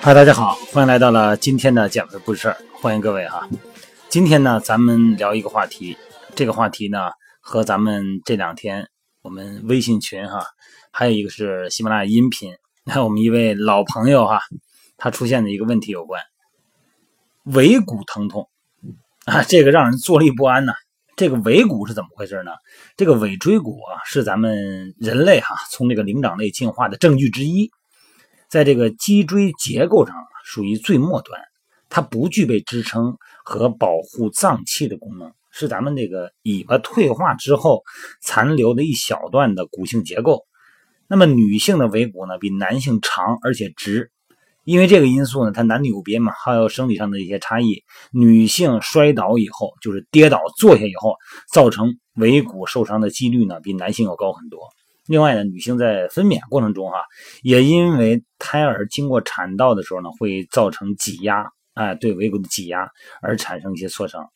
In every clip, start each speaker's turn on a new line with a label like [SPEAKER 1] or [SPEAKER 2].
[SPEAKER 1] 嗨，大家好，欢迎来到了今天的减肥不是事儿，欢迎各位哈。今天呢，咱们聊一个话题，这个话题呢和咱们这两天我们微信群哈，还有一个是喜马拉雅音频，还有我们一位老朋友哈，他出现的一个问题有关，尾骨疼痛啊，这个让人坐立不安呐、这个尾骨是怎么回事呢？这个尾椎骨啊，是咱们人类哈从这个灵长类进化的证据之一。在这个脊椎结构上属于最末端，它不具备支撑和保护脏器的功能，是咱们这个尾巴退化之后残留的一小段的骨性结构。那么女性的尾骨呢，比男性长而且直，因为这个因素呢，它男女有别嘛，还有生理上的一些差异。女性摔倒以后，就是跌倒坐下以后，造成尾骨受伤的几率呢，比男性要高很多。另外呢，女性在分娩过程中哈、也因为胎儿经过产道的时候呢，会造成挤压，哎，对尾骨的挤压而产生一些挫伤。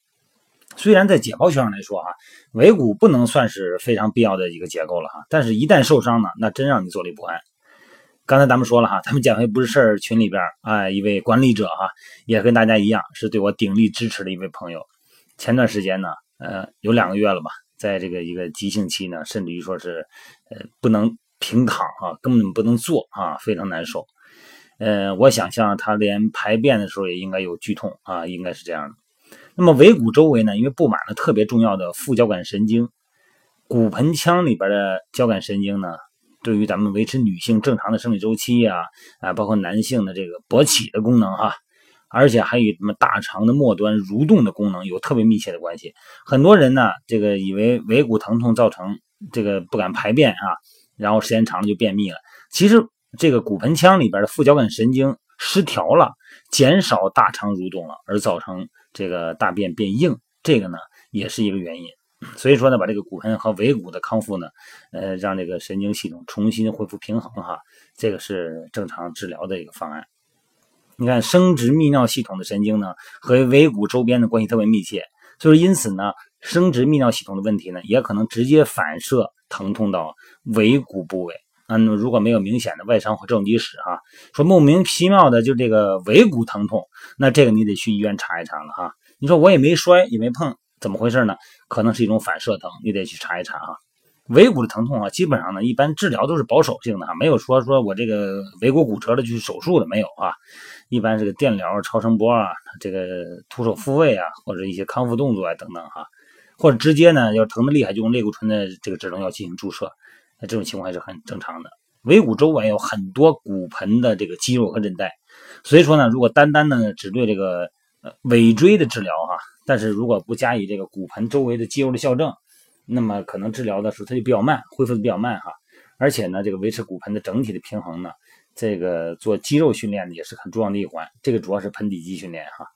[SPEAKER 1] 虽然在解剖学上来说啊，尾骨不能算是非常必要的一个结构了哈，但是一旦受伤呢，那真让你坐立不安。刚才咱们说了哈，咱们减肥不是事儿群里边哎，一位管理者哈，也跟大家一样是对我鼎力支持的一位朋友。前段时间呢，呃，有两个月了吧，在这个一个急性期呢，甚至于说是，呃，不能平躺啊，根本不能坐啊，非常难受。呃，我想象他连排便的时候也应该有剧痛啊，应该是这样的。那么尾骨周围呢，因为布满了特别重要的副交感神经，骨盆腔里边的交感神经呢，对于咱们维持女性正常的生理周期呀、啊，包括男性的这个勃起的功能哈、而且还与什么大肠的末端蠕动的功能有特别密切的关系。很多人呢，这个以为尾骨疼痛造成这个不敢排便啊，然后时间长了就便秘了。其实这个骨盆腔里边的副交感神经失调了，减少大肠蠕动了，而造成这个大便变硬，这个呢也是一个原因。所以说呢，把这个骨盆和尾骨的康复呢，呃，让这个神经系统重新恢复平衡哈，这个是正常治疗的一个方案。你看，生殖泌尿系统的神经呢，和尾骨周边的关系特别密切，所以因此呢，生殖泌尿系统的问题呢，也可能直接反射疼痛到尾骨部位。嗯，如果没有明显的外伤或正畸史哈，说莫名其妙的就这个尾骨疼痛，那这个你得去医院查一查了哈。你说我也没摔也没碰，怎么回事呢？可能是一种反射疼，你得去查一查哈。尾骨的疼痛啊，基本上呢，一般治疗都是保守性的哈，没有说说我这个尾骨骨折了去手术的没有啊。一般这个电疗、超声波啊，这个徒手复位啊，或者一些康复动作啊等等哈，或者直接呢，要疼的厉害就用类固醇的这个止疼药进行注射，那这种情况还是很正常的。尾骨周围有很多骨盆的这个肌肉和韧带，所以说呢，如果单单的只对这个尾椎的治疗哈，但是如果不加以这个骨盆周围的肌肉的校正，那么可能治疗的时候它就比较慢，恢复的比较慢哈。而且呢，这个维持骨盆的整体的平衡呢，这个做肌肉训练也是很重要的一环。这个主要是盆底肌训练哈。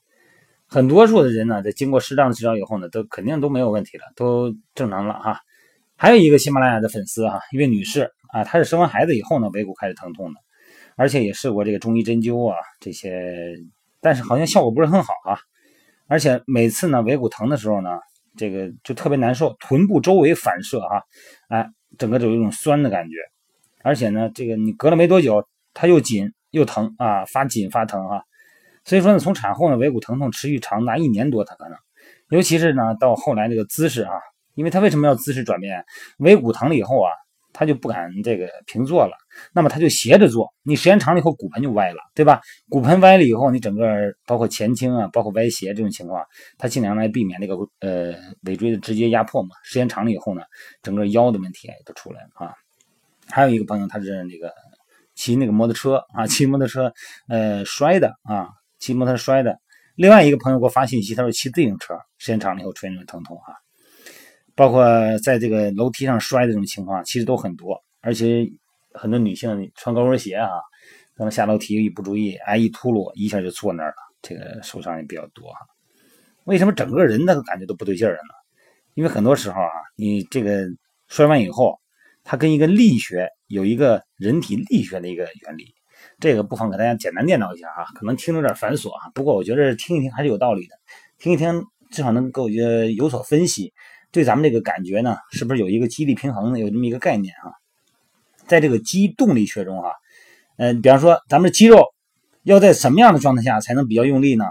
[SPEAKER 1] 很多数的人呢，在经过适当的治疗以后呢，都肯定都没有问题了，都正常了哈。还有一个喜马拉雅的粉丝哈，一位女士啊，她是生完孩子以后呢，尾骨开始疼痛的，而且也试过这个中医针灸啊这些，但是好像效果不是很好啊。而且每次呢，尾骨疼的时候呢，这个就特别难受，臀部周围反射哈、哎，整个就有一种酸的感觉，而且呢，这个你隔了没多久，它又紧又疼啊，发紧发疼哈、所以说呢，从产后呢，尾骨疼痛持续长达一年多，它可能，尤其是呢，到后来这个姿势啊，因为他为什么要姿势转变？尾骨疼了以后啊，他就不敢这个平坐了，那么他就斜着坐，你时间长了以后骨盆就歪了，对吧？骨盆歪了以后，你整个包括前倾啊，包括歪斜这种情况，他尽量来避免这个呃尾椎的直接压迫嘛。时间长了以后呢，整个腰的问题也都出来了啊。还有一个朋友，他是那个骑那个摩托车啊，骑摩托车呃摔的啊，骑摩托车摔的。另外一个朋友给我发信息，他说骑自行车时间长了以后出现这种疼痛啊。包括在这个楼梯上摔的这种情况，其实都很多，而且很多女性穿高跟鞋啊，可能下楼梯一不注意，哎，一秃噜，一下就坐那儿了，这个受伤也比较多哈。为什么整个人那个感觉都不对劲儿了呢？因为很多时候啊，你这个摔完以后，它跟一个力学有一个人体力学的一个原理。这个不妨给大家简单念叨一下啊，可能听着有点繁琐啊，不过我觉得听一听还是有道理的，听一听至少能够呃有所分析，对咱们这个感觉呢，是不是有一个激励平衡呢有这么一个概念啊？在这个肌动力学中啊，嗯，比方说咱们的肌肉要在什么样的状态下才能比较用力呢？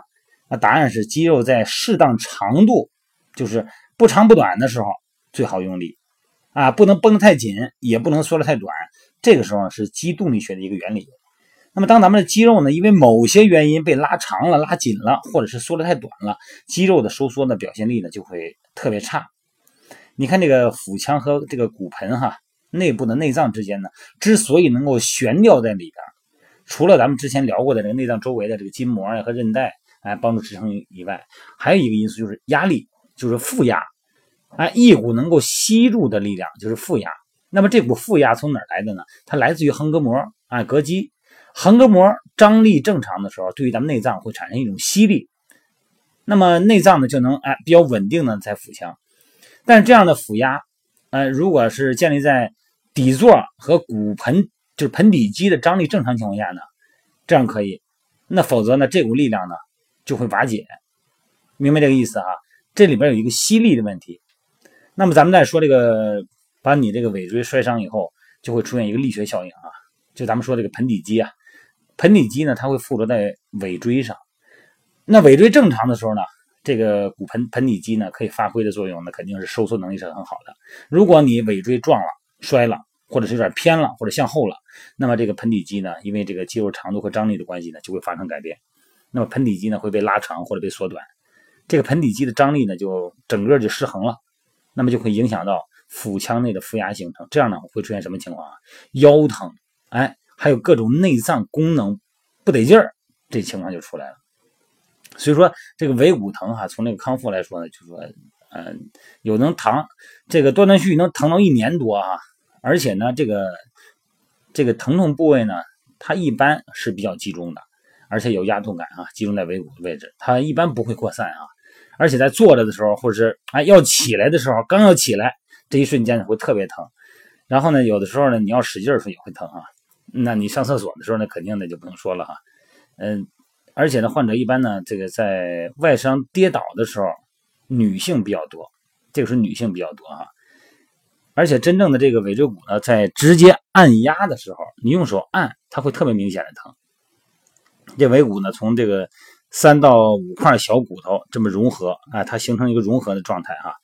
[SPEAKER 1] 那答案是肌肉在适当长度，就是不长不短的时候最好用力啊，不能绷得太紧，也不能缩得太短，这个时候是肌动力学的一个原理。那么，当咱们的肌肉呢，因为某些原因被拉长了、拉紧了，或者是缩得太短了，肌肉的收缩的表现力呢就会特别差。你看这个腹腔和这个骨盆哈内部的内脏之间呢，之所以能够悬吊在里边，除了咱们之前聊过的这个内脏周围的这个筋膜呀和韧带哎帮助支撑以外，还有一个因素就是压力，就是负压。哎，一股能够吸入的力量就是负压。那么这股负压从哪来的呢？它来自于横膈膜啊，膈肌。横膈膜张力正常的时候，对于咱们内脏会产生一种吸力，那么内脏呢就能哎比较稳定的在腹腔。但这样的腹压，呃，如果是建立在底座和骨盆就是盆底肌的张力正常情况下呢，这样可以。那否则呢，这股力量呢就会瓦解。明白这个意思啊？这里边有一个吸力的问题。那么咱们再说这个，把你这个尾椎摔伤以后，就会出现一个力学效应啊，就咱们说这个盆底肌啊。盆底肌呢，它会附着在尾椎上。那尾椎正常的时候呢，这个骨盆盆底肌呢，可以发挥的作用呢，肯定是收缩能力是很好的。如果你尾椎撞了、摔了，或者是有点偏了，或者向后了，那么这个盆底肌呢，因为这个肌肉长度和张力的关系呢，就会发生改变。那么盆底肌呢，会被拉长或者被缩短。这个盆底肌的张力呢，就整个就失衡了，那么就会影响到腹腔内的负压形成。这样呢，会出现什么情况啊？腰疼，哎。还有各种内脏功能不得劲儿，这情况就出来了。所以说，这个尾骨疼哈，从那个康复来说呢，就说，嗯，有能疼，这个断断续续能疼到一年多啊。而且呢，这个这个疼痛部位呢，它一般是比较集中的，而且有压痛感啊，集中在尾骨的位置，它一般不会扩散啊。而且在坐着的时候，或者是哎要起来的时候，刚要起来这一瞬间会特别疼。然后呢，有的时候呢，你要使劲儿时也会疼啊。那你上厕所的时候呢，肯定的就不用说了哈，嗯，而且呢，患者一般呢，这个在外伤跌倒的时候，女性比较多，这个是女性比较多哈，而且真正的这个尾椎骨呢，在直接按压的时候，你用手按，它会特别明显的疼。这尾骨呢，从这个三到五块小骨头这么融合啊，它形成一个融合的状态哈。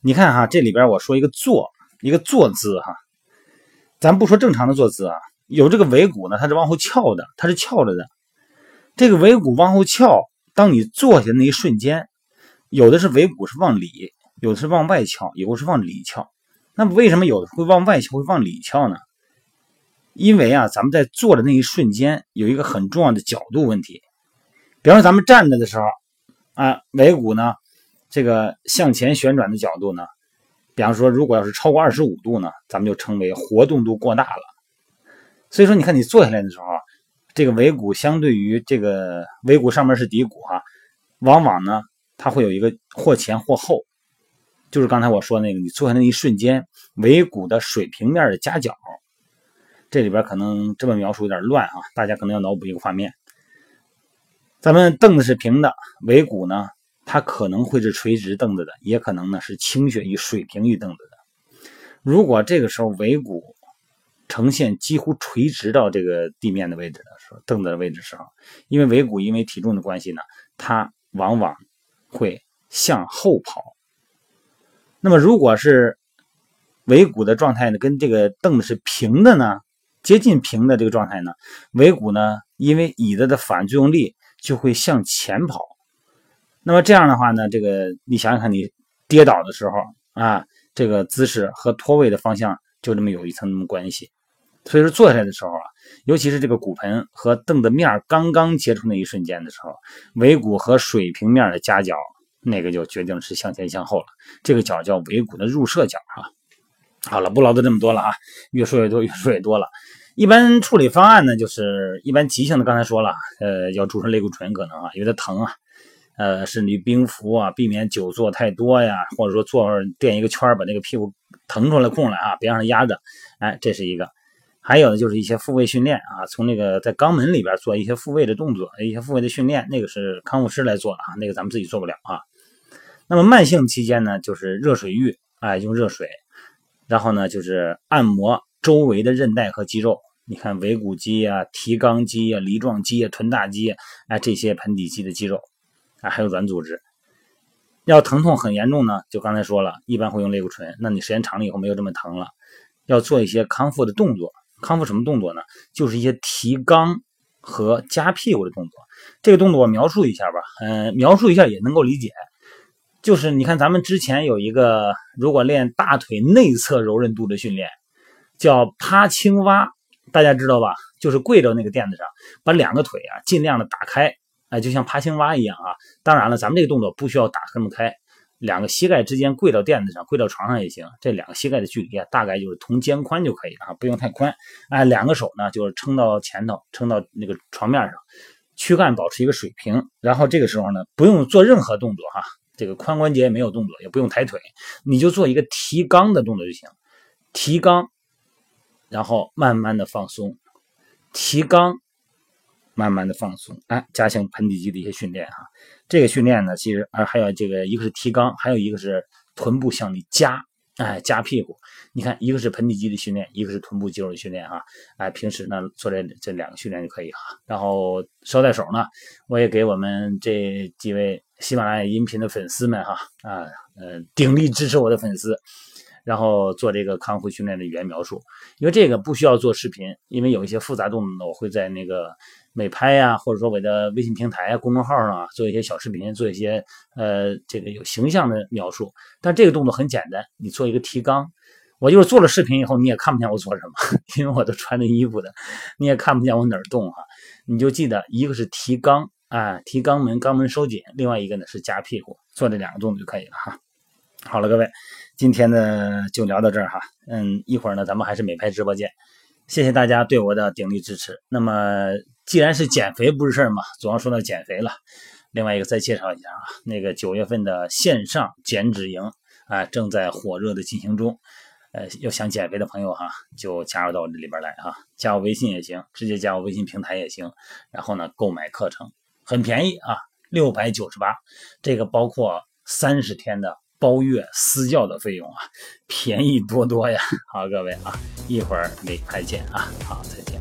[SPEAKER 1] 你看哈，这里边我说一个坐，一个坐姿哈，咱不说正常的坐姿啊。有这个尾骨呢，它是往后翘的，它是翘着的。这个尾骨往后翘，当你坐下那一瞬间，有的是尾骨是往里，有的是往外翘，有的是往里翘。那么为什么有的会往外翘，会往里翘呢？因为啊，咱们在坐的那一瞬间有一个很重要的角度问题。比方说咱们站着的时候，啊，尾骨呢，这个向前旋转的角度呢，比方说如果要是超过二十五度呢，咱们就称为活动度过大了。所以说，你看你坐下来的时候，这个尾骨相对于这个尾骨上面是骶骨哈，往往呢它会有一个或前或后，就是刚才我说那个，你坐下那一瞬间，尾骨的水平面的夹角，这里边可能这么描述有点乱啊，大家可能要脑补一个画面。咱们凳子是平的，尾骨呢它可能会是垂直凳子的，也可能呢是倾斜于水平于凳子的。如果这个时候尾骨，呈现几乎垂直到这个地面的位置的时候，凳子的位置时候，因为尾骨因为体重的关系呢，它往往会向后跑。那么如果是尾骨的状态呢，跟这个凳子是平的呢，接近平的这个状态呢，尾骨呢，因为椅子的反作用力就会向前跑。那么这样的话呢，这个你想想看，你跌倒的时候啊，这个姿势和脱位的方向。就这么有一层关系，所以说坐下来的时候啊，尤其是这个骨盆和凳子面刚刚接触那一瞬间的时候，尾骨和水平面的夹角，那个就决定是向前向后了。这个角叫尾骨的入射角啊。好了，不唠叨这么多了啊，越说越多，越说越多了。一般处理方案呢，就是一般急性的，刚才说了，呃，要注射类固醇可能啊，有点疼啊。呃，甚至冰敷啊，避免久坐太多呀，或者说坐垫一个圈把那个屁股腾出来空来啊，别让它压着。哎，这是一个。还有呢就是一些复位训练啊，从那个在肛门里边做一些复位的动作，一些复位的训练，那个是康复师来做的啊，那个咱们自己做不了啊。那么慢性期间呢，就是热水浴，哎，用热水，然后呢就是按摩周围的韧带和肌肉，你看尾骨肌啊、提肛肌啊、梨状肌啊、臀大肌，哎，这些盆底肌的肌肉啊，还有软组织。要疼痛很严重呢，就刚才说了，一般会用类固醇。那你时间长了以后没有这么疼了，要做一些康复的动作。康复什么动作呢？就是一些提肛和夹屁股的动作。这个动作我描述一下吧，嗯，描述一下也能够理解。就是你看咱们之前有一个，如果练大腿内侧柔韧度的训练，叫趴青蛙，大家知道吧？就是跪着那个垫子上，把两个腿啊尽量的打开，哎，就像趴青蛙一样啊。当然了，咱们这个动作不需要打那么开。两个膝盖之间跪到垫子上，跪到床上也行。这两个膝盖的距离啊，大概就是同肩宽就可以了啊，不用太宽。哎，两个手呢，就是撑到前头，撑到那个床面上，躯干保持一个水平。然后这个时候呢，不用做任何动作哈，这个髋关节也没有动作，也不用抬腿，你就做一个提肛的动作就行。提肛，然后慢慢的放松，提肛。慢慢的放松，哎，加强盆底肌的一些训练哈。这个训练呢，其实啊还有这个，一个是提肛，还有一个是臀部向里夹，哎，夹屁股。你看，一个是盆底肌的训练，一个是臀部肌肉的训练哈。哎，平时呢做这这两个训练就可以哈。然后捎带手呢，我也给我们这几位喜马拉雅音频的粉丝们哈啊，呃，鼎力支持我的粉丝。然后做这个康复训练的语言描述，因为这个不需要做视频，因为有一些复杂动作，我会在那个美拍呀，或者说我的微信平台啊、公众号上啊做一些小视频，做一些呃这个有形象的描述。但这个动作很简单，你做一个提肛，我就是做了视频以后你也看不见我做什么，因为我都穿着衣服的，你也看不见我哪儿动哈。你就记得一个是提肛啊，提肛门，肛门收紧；另外一个呢是夹屁股，做这两个动作就可以了哈。好了，各位。今天呢就聊到这儿哈，嗯，一会儿呢咱们还是美拍直播间，谢谢大家对我的鼎力支持。那么既然是减肥不是事儿嘛，总要说到减肥了。另外一个再介绍一下啊，那个九月份的线上减脂营啊正在火热的进行中，呃，要想减肥的朋友哈，就加入到这里边来哈，加我微信也行，直接加我微信平台也行，然后呢购买课程很便宜啊，六百九十八，这个包括三十天的。包月私教的费用啊，便宜多多呀！好，各位啊，一会儿没拍见啊，好，再见。